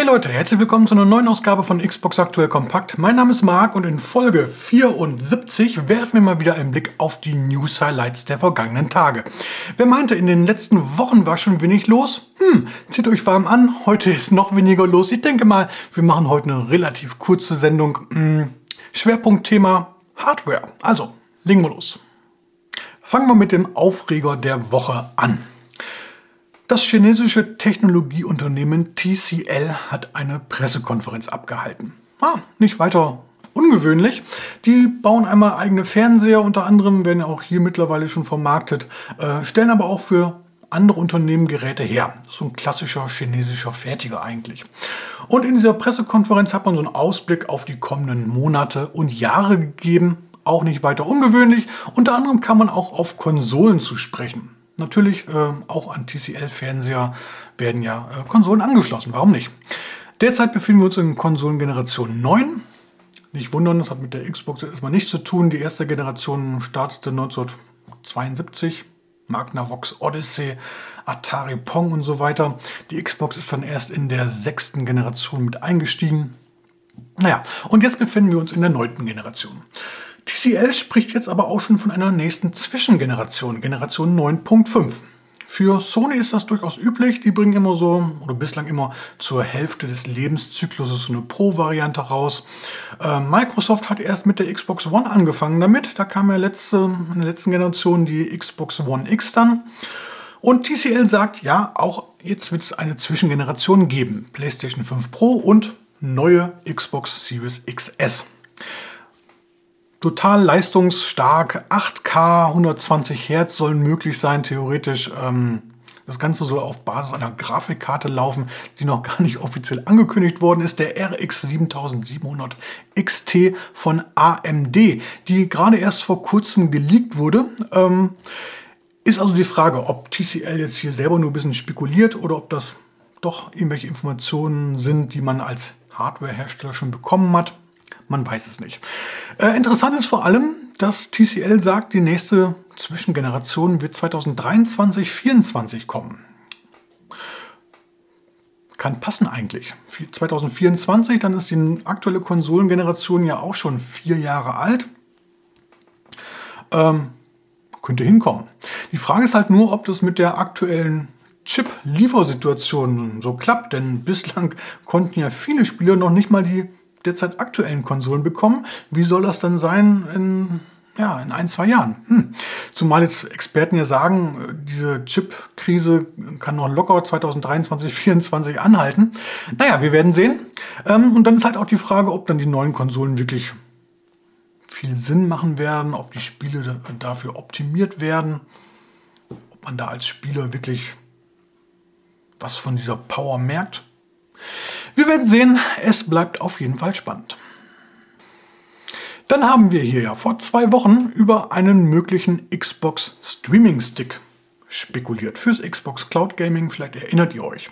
Hey Leute, herzlich willkommen zu einer neuen Ausgabe von Xbox Aktuell Kompakt. Mein Name ist Marc und in Folge 74 werfen wir mal wieder einen Blick auf die News Highlights der vergangenen Tage. Wer meinte, in den letzten Wochen war schon wenig los? Hm, zieht euch warm an, heute ist noch weniger los. Ich denke mal, wir machen heute eine relativ kurze Sendung. Hm, Schwerpunktthema Hardware. Also, legen wir los. Fangen wir mit dem Aufreger der Woche an. Das chinesische Technologieunternehmen TCL hat eine Pressekonferenz abgehalten. Ah, nicht weiter ungewöhnlich. Die bauen einmal eigene Fernseher, unter anderem werden auch hier mittlerweile schon vermarktet, äh, stellen aber auch für andere Unternehmen Geräte her. So ein klassischer chinesischer Fertiger eigentlich. Und in dieser Pressekonferenz hat man so einen Ausblick auf die kommenden Monate und Jahre gegeben. Auch nicht weiter ungewöhnlich. Unter anderem kann man auch auf Konsolen zu sprechen. Natürlich äh, auch an TCL-Fernseher werden ja äh, Konsolen angeschlossen. Warum nicht? Derzeit befinden wir uns in Konsolengeneration 9. Nicht wundern, das hat mit der Xbox erstmal nichts zu tun. Die erste Generation startete 1972. Magnavox Odyssey, Atari Pong und so weiter. Die Xbox ist dann erst in der sechsten Generation mit eingestiegen. Naja, und jetzt befinden wir uns in der neunten Generation. TCL spricht jetzt aber auch schon von einer nächsten Zwischengeneration, Generation 9.5. Für Sony ist das durchaus üblich. Die bringen immer so, oder bislang immer zur Hälfte des Lebenszykluses eine Pro-Variante raus. Äh, Microsoft hat erst mit der Xbox One angefangen damit. Da kam ja letzte, in der letzten Generation die Xbox One X dann. Und TCL sagt, ja, auch jetzt wird es eine Zwischengeneration geben. PlayStation 5 Pro und neue Xbox Series XS total leistungsstark. 8K, 120 Hertz sollen möglich sein, theoretisch. Ähm, das Ganze soll auf Basis einer Grafikkarte laufen, die noch gar nicht offiziell angekündigt worden ist. Der RX 7700 XT von AMD, die gerade erst vor kurzem geleakt wurde. Ähm, ist also die Frage, ob TCL jetzt hier selber nur ein bisschen spekuliert oder ob das doch irgendwelche Informationen sind, die man als Hardwarehersteller schon bekommen hat. Man weiß es nicht. Äh, interessant ist vor allem, dass TCL sagt, die nächste Zwischengeneration wird 2023, 2024 kommen. Kann passen eigentlich. 2024, dann ist die aktuelle Konsolengeneration ja auch schon vier Jahre alt. Ähm, könnte hinkommen. Die Frage ist halt nur, ob das mit der aktuellen Chip-Liefersituation so klappt, denn bislang konnten ja viele Spieler noch nicht mal die derzeit aktuellen Konsolen bekommen. Wie soll das dann sein in, ja, in ein, zwei Jahren? Hm. Zumal jetzt Experten ja sagen, diese Chip-Krise kann noch locker 2023, 2024 anhalten. Naja, wir werden sehen. Ähm, und dann ist halt auch die Frage, ob dann die neuen Konsolen wirklich viel Sinn machen werden, ob die Spiele dafür optimiert werden, ob man da als Spieler wirklich was von dieser Power merkt. Wir werden sehen, es bleibt auf jeden Fall spannend. Dann haben wir hier ja vor zwei Wochen über einen möglichen Xbox Streaming Stick spekuliert. Fürs Xbox Cloud Gaming, vielleicht erinnert ihr euch.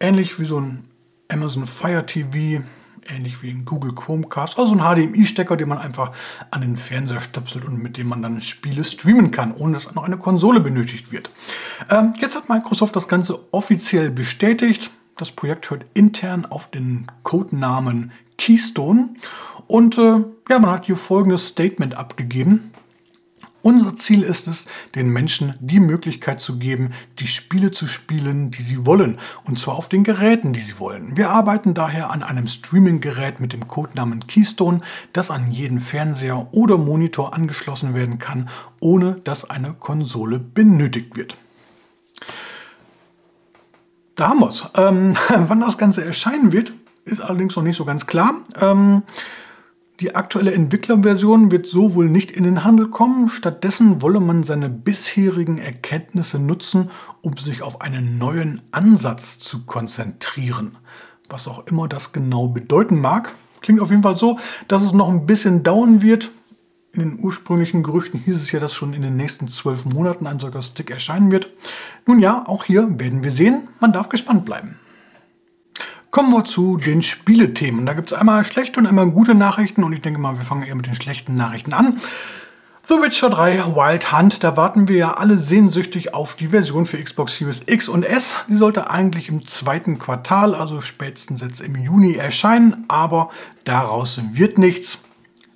Ähnlich wie so ein Amazon Fire TV, ähnlich wie ein Google Chromecast, also ein HDMI-Stecker, den man einfach an den Fernseher stöpselt und mit dem man dann Spiele streamen kann, ohne dass noch eine Konsole benötigt wird. Ähm, jetzt hat Microsoft das Ganze offiziell bestätigt. Das Projekt hört intern auf den Codenamen Keystone und äh, ja, man hat hier folgendes Statement abgegeben. Unser Ziel ist es, den Menschen die Möglichkeit zu geben, die Spiele zu spielen, die sie wollen, und zwar auf den Geräten, die sie wollen. Wir arbeiten daher an einem Streaming-Gerät mit dem Codenamen Keystone, das an jeden Fernseher oder Monitor angeschlossen werden kann, ohne dass eine Konsole benötigt wird. Da haben wir es. Ähm, wann das Ganze erscheinen wird, ist allerdings noch nicht so ganz klar. Ähm, die aktuelle Entwicklerversion wird so wohl nicht in den Handel kommen. Stattdessen wolle man seine bisherigen Erkenntnisse nutzen, um sich auf einen neuen Ansatz zu konzentrieren. Was auch immer das genau bedeuten mag. Klingt auf jeden Fall so, dass es noch ein bisschen dauern wird, in den ursprünglichen Gerüchten hieß es ja, dass schon in den nächsten zwölf Monaten ein solcher Stick erscheinen wird. Nun ja, auch hier werden wir sehen. Man darf gespannt bleiben. Kommen wir zu den Spielethemen. Da gibt es einmal schlechte und einmal gute Nachrichten und ich denke mal, wir fangen eher mit den schlechten Nachrichten an. The Witcher 3 Wild Hunt, da warten wir ja alle sehnsüchtig auf die Version für Xbox Series X und S. Die sollte eigentlich im zweiten Quartal, also spätestens jetzt im Juni erscheinen, aber daraus wird nichts.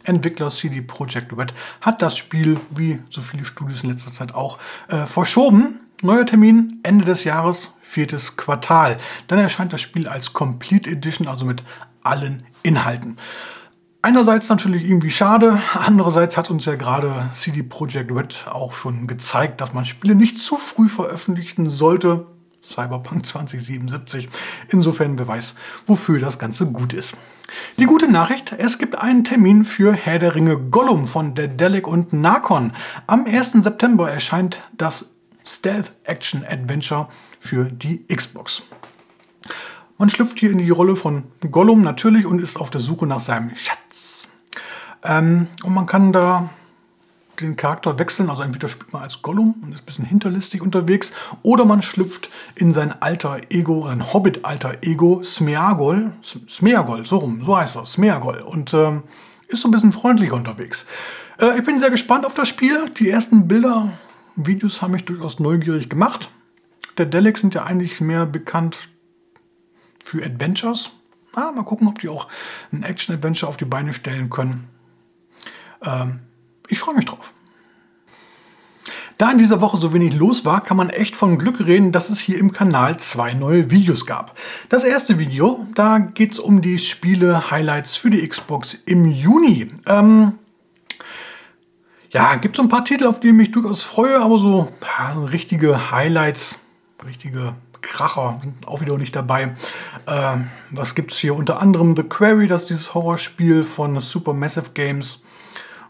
Entwickler CD Projekt Red hat das Spiel, wie so viele Studios in letzter Zeit auch, äh, verschoben. Neuer Termin Ende des Jahres, viertes Quartal. Dann erscheint das Spiel als Complete Edition, also mit allen Inhalten. Einerseits natürlich irgendwie schade, andererseits hat uns ja gerade CD Projekt Red auch schon gezeigt, dass man Spiele nicht zu früh veröffentlichen sollte. Cyberpunk 2077. Insofern, wer weiß, wofür das Ganze gut ist. Die gute Nachricht, es gibt einen Termin für Herr der Ringe Gollum von Dedelic und Narcon. Am 1. September erscheint das Stealth Action Adventure für die Xbox. Man schlüpft hier in die Rolle von Gollum natürlich und ist auf der Suche nach seinem Schatz. Ähm, und man kann da den Charakter wechseln, also entweder spielt man als Gollum und ist ein bisschen hinterlistig unterwegs, oder man schlüpft in sein alter Ego, ein Hobbit-alter Ego, Smeagol, Smeagol, so rum, so heißt er, Smeagol, und ähm, ist so ein bisschen freundlicher unterwegs. Äh, ich bin sehr gespannt auf das Spiel. Die ersten Bilder, Videos haben mich durchaus neugierig gemacht. Der Delic sind ja eigentlich mehr bekannt für Adventures. Ah, mal gucken, ob die auch ein Action-Adventure auf die Beine stellen können. Ähm, ich freue mich drauf. Da in dieser Woche so wenig los war, kann man echt von Glück reden, dass es hier im Kanal zwei neue Videos gab. Das erste Video, da geht es um die Spiele-Highlights für die Xbox im Juni. Ähm, ja, gibt so ein paar Titel, auf die ich mich durchaus freue, aber so ja, richtige Highlights, richtige Kracher sind auch wieder nicht dabei. Äh, was gibt es hier? Unter anderem The Quarry, das ist dieses Horrorspiel von Supermassive Games.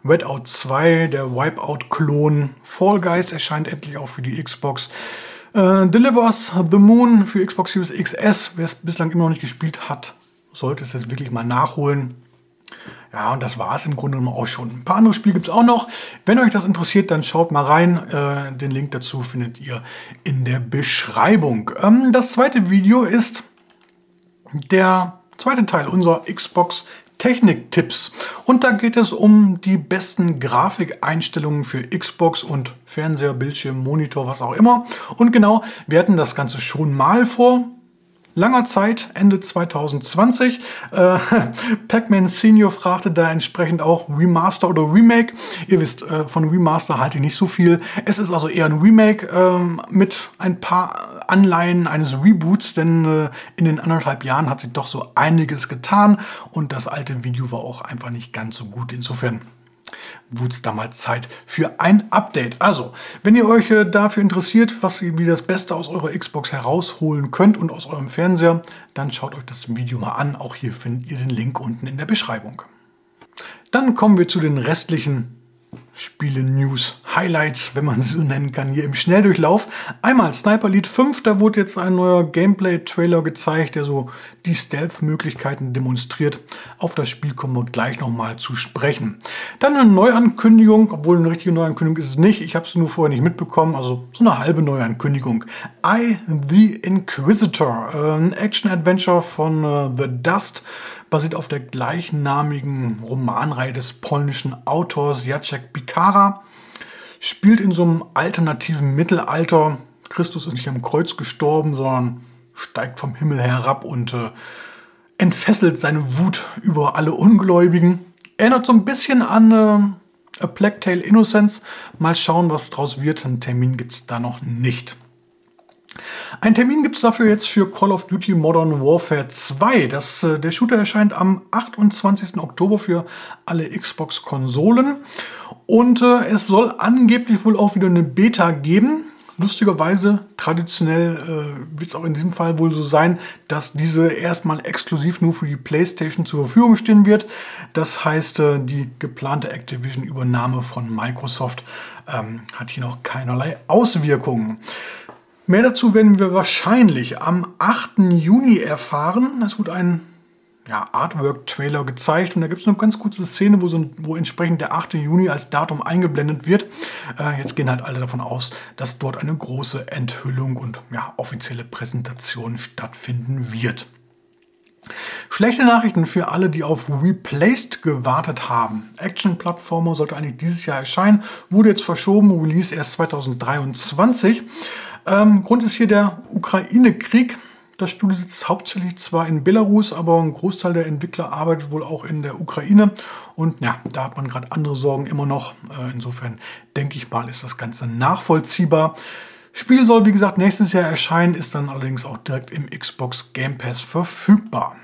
Redout 2, der Wipeout-Klon. Fall Guys erscheint endlich auch für die Xbox. Äh, Delivers the Moon für Xbox Series XS. Wer es bislang immer noch nicht gespielt hat, sollte es jetzt wirklich mal nachholen. Ja, und das war es im Grunde genommen auch schon. Ein paar andere Spiele gibt es auch noch. Wenn euch das interessiert, dann schaut mal rein. Äh, den Link dazu findet ihr in der Beschreibung. Ähm, das zweite Video ist der zweite Teil unserer Xbox Technik-Tipps. Und da geht es um die besten Grafikeinstellungen für Xbox und Fernseher, Bildschirm, Monitor, was auch immer. Und genau, wir hatten das Ganze schon mal vor langer Zeit, Ende 2020. Äh, Pac-Man Senior fragte da entsprechend auch Remaster oder Remake. Ihr wisst, äh, von Remaster halte ich nicht so viel. Es ist also eher ein Remake äh, mit ein paar Anleihen eines Reboots, denn äh, in den anderthalb Jahren hat sich doch so einiges getan und das alte Video war auch einfach nicht ganz so gut. Insofern wurde es damals Zeit für ein Update. Also, wenn ihr euch äh, dafür interessiert, was ihr wie das Beste aus eurer Xbox herausholen könnt und aus eurem Fernseher, dann schaut euch das Video mal an. Auch hier findet ihr den Link unten in der Beschreibung. Dann kommen wir zu den restlichen Spiele-News, Highlights, wenn man sie so nennen kann, hier im Schnelldurchlauf. Einmal Sniper Elite 5, da wurde jetzt ein neuer Gameplay-Trailer gezeigt, der so die Stealth-Möglichkeiten demonstriert. Auf das Spiel kommen wir gleich nochmal zu sprechen. Dann eine Neuankündigung, obwohl eine richtige Neuankündigung ist es nicht. Ich habe es nur vorher nicht mitbekommen, also so eine halbe Neuankündigung. I, the Inquisitor, äh, ein Action-Adventure von uh, The Dust basiert auf der gleichnamigen Romanreihe des polnischen Autors Jacek Bikara. Spielt in so einem alternativen Mittelalter. Christus ist nicht am Kreuz gestorben, sondern steigt vom Himmel herab und äh, entfesselt seine Wut über alle Ungläubigen. Erinnert so ein bisschen an äh, A Plague Tale Innocence. Mal schauen, was draus wird. Einen Termin gibt es da noch nicht. Ein Termin gibt es dafür jetzt für Call of Duty Modern Warfare 2. Das, äh, der Shooter erscheint am 28. Oktober für alle Xbox-Konsolen. Und äh, es soll angeblich wohl auch wieder eine Beta geben. Lustigerweise, traditionell äh, wird es auch in diesem Fall wohl so sein, dass diese erstmal exklusiv nur für die PlayStation zur Verfügung stehen wird. Das heißt, äh, die geplante Activision-Übernahme von Microsoft ähm, hat hier noch keinerlei Auswirkungen. Mehr dazu werden wir wahrscheinlich am 8. Juni erfahren. Es wird ein ja, Artwork-Trailer gezeigt und da gibt es eine ganz kurze Szene, wo, so, wo entsprechend der 8. Juni als Datum eingeblendet wird. Äh, jetzt gehen halt alle davon aus, dass dort eine große Enthüllung und ja, offizielle Präsentation stattfinden wird. Schlechte Nachrichten für alle, die auf Replaced gewartet haben. Action-Plattformer sollte eigentlich dieses Jahr erscheinen, wurde jetzt verschoben, Release erst 2023. Ähm, Grund ist hier der Ukraine-Krieg. Das Studio sitzt hauptsächlich zwar in Belarus, aber ein Großteil der Entwickler arbeitet wohl auch in der Ukraine. Und ja, da hat man gerade andere Sorgen immer noch. Äh, insofern denke ich mal, ist das Ganze nachvollziehbar. Spiel soll wie gesagt nächstes Jahr erscheinen, ist dann allerdings auch direkt im Xbox Game Pass verfügbar.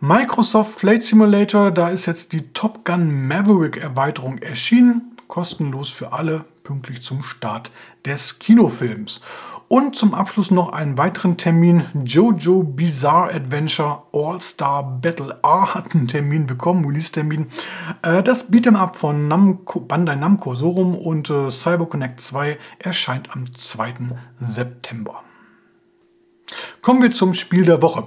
Microsoft Flight Simulator, da ist jetzt die Top Gun Maverick Erweiterung erschienen, kostenlos für alle, pünktlich zum Start des Kinofilms. Und zum Abschluss noch einen weiteren Termin. Jojo Bizarre Adventure All-Star Battle R hat einen Termin bekommen, Release-Termin. Äh, das Beat'em Up von Namco, Bandai Namco so rum und äh, CyberConnect 2 erscheint am 2. September. Kommen wir zum Spiel der Woche.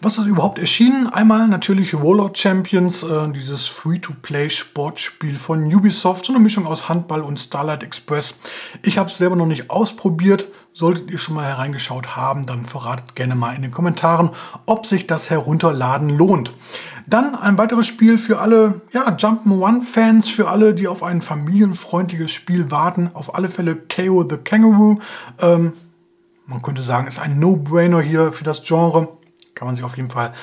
Was ist überhaupt erschienen? Einmal natürlich Warlord Champions, äh, dieses Free-to-Play-Sportspiel von Ubisoft, so eine Mischung aus Handball und Starlight Express. Ich habe es selber noch nicht ausprobiert. Solltet ihr schon mal hereingeschaut haben, dann verratet gerne mal in den Kommentaren, ob sich das Herunterladen lohnt. Dann ein weiteres Spiel für alle ja, Jump'n'One-Fans, für alle, die auf ein familienfreundliches Spiel warten. Auf alle Fälle KO the Kangaroo. Ähm, man könnte sagen, ist ein No-Brainer hier für das Genre. Kann man sich auf jeden Fall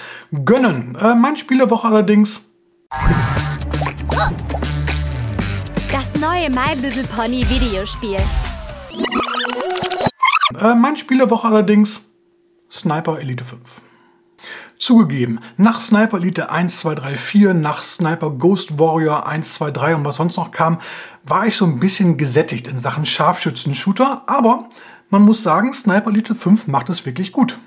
gönnen. Äh, mein Spiel der Woche allerdings. Das neue My Little Pony Videospiel. Äh, mein Spiel der Woche allerdings Sniper Elite 5. Zugegeben, nach Sniper Elite 1, 2, 3, 4, nach Sniper Ghost Warrior 1, 2, 3 und was sonst noch kam, war ich so ein bisschen gesättigt in Sachen Scharfschützen-Shooter, aber man muss sagen, Sniper Elite 5 macht es wirklich gut.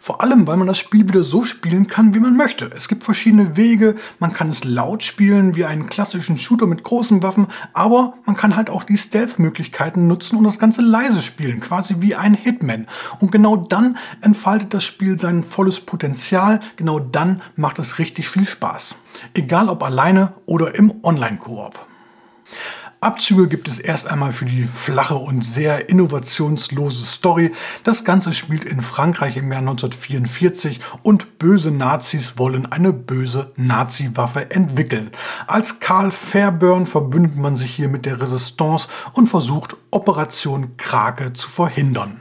Vor allem, weil man das Spiel wieder so spielen kann, wie man möchte. Es gibt verschiedene Wege, man kann es laut spielen, wie einen klassischen Shooter mit großen Waffen, aber man kann halt auch die Stealth-Möglichkeiten nutzen und das Ganze leise spielen, quasi wie ein Hitman. Und genau dann entfaltet das Spiel sein volles Potenzial, genau dann macht es richtig viel Spaß. Egal ob alleine oder im Online-Koop. Abzüge gibt es erst einmal für die flache und sehr innovationslose Story. Das Ganze spielt in Frankreich im Jahr 1944 und böse Nazis wollen eine böse Nazi-Waffe entwickeln. Als Karl Fairburn verbündet man sich hier mit der Resistance und versucht Operation Krake zu verhindern.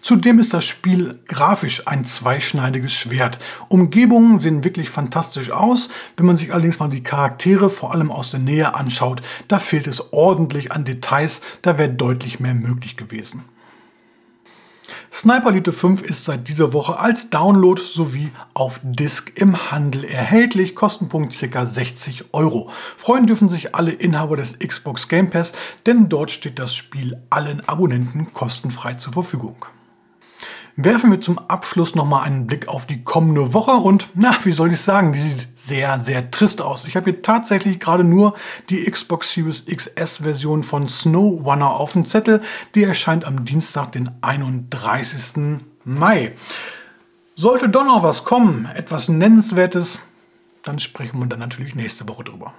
Zudem ist das Spiel grafisch ein zweischneidiges Schwert. Umgebungen sehen wirklich fantastisch aus. Wenn man sich allerdings mal die Charaktere vor allem aus der Nähe anschaut, da fehlt es ordentlich an Details, da wäre deutlich mehr möglich gewesen. Sniper Elite 5 ist seit dieser Woche als Download sowie auf Disk im Handel erhältlich, Kostenpunkt ca. 60 Euro. Freuen dürfen sich alle Inhaber des Xbox Game Pass, denn dort steht das Spiel allen Abonnenten kostenfrei zur Verfügung werfen wir zum Abschluss nochmal einen Blick auf die kommende Woche und na, wie soll ich sagen, die sieht sehr, sehr trist aus. Ich habe hier tatsächlich gerade nur die Xbox Series XS Version von Snow Runner auf dem Zettel. Die erscheint am Dienstag, den 31. Mai. Sollte doch noch was kommen, etwas Nennenswertes, dann sprechen wir dann natürlich nächste Woche drüber.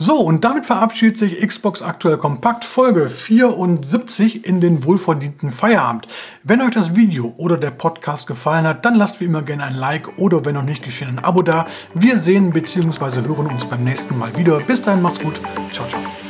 So, und damit verabschiedet sich Xbox Aktuell Kompakt Folge 74 in den wohlverdienten Feierabend. Wenn euch das Video oder der Podcast gefallen hat, dann lasst wie immer gerne ein Like oder wenn noch nicht geschehen ein Abo da. Wir sehen bzw. hören uns beim nächsten Mal wieder. Bis dahin macht's gut. Ciao, ciao.